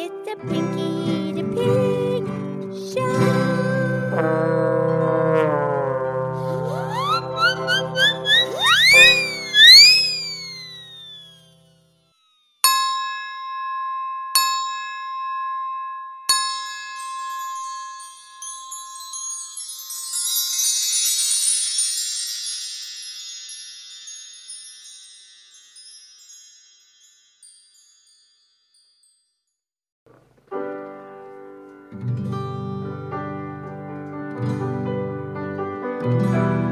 It's a Pinky Música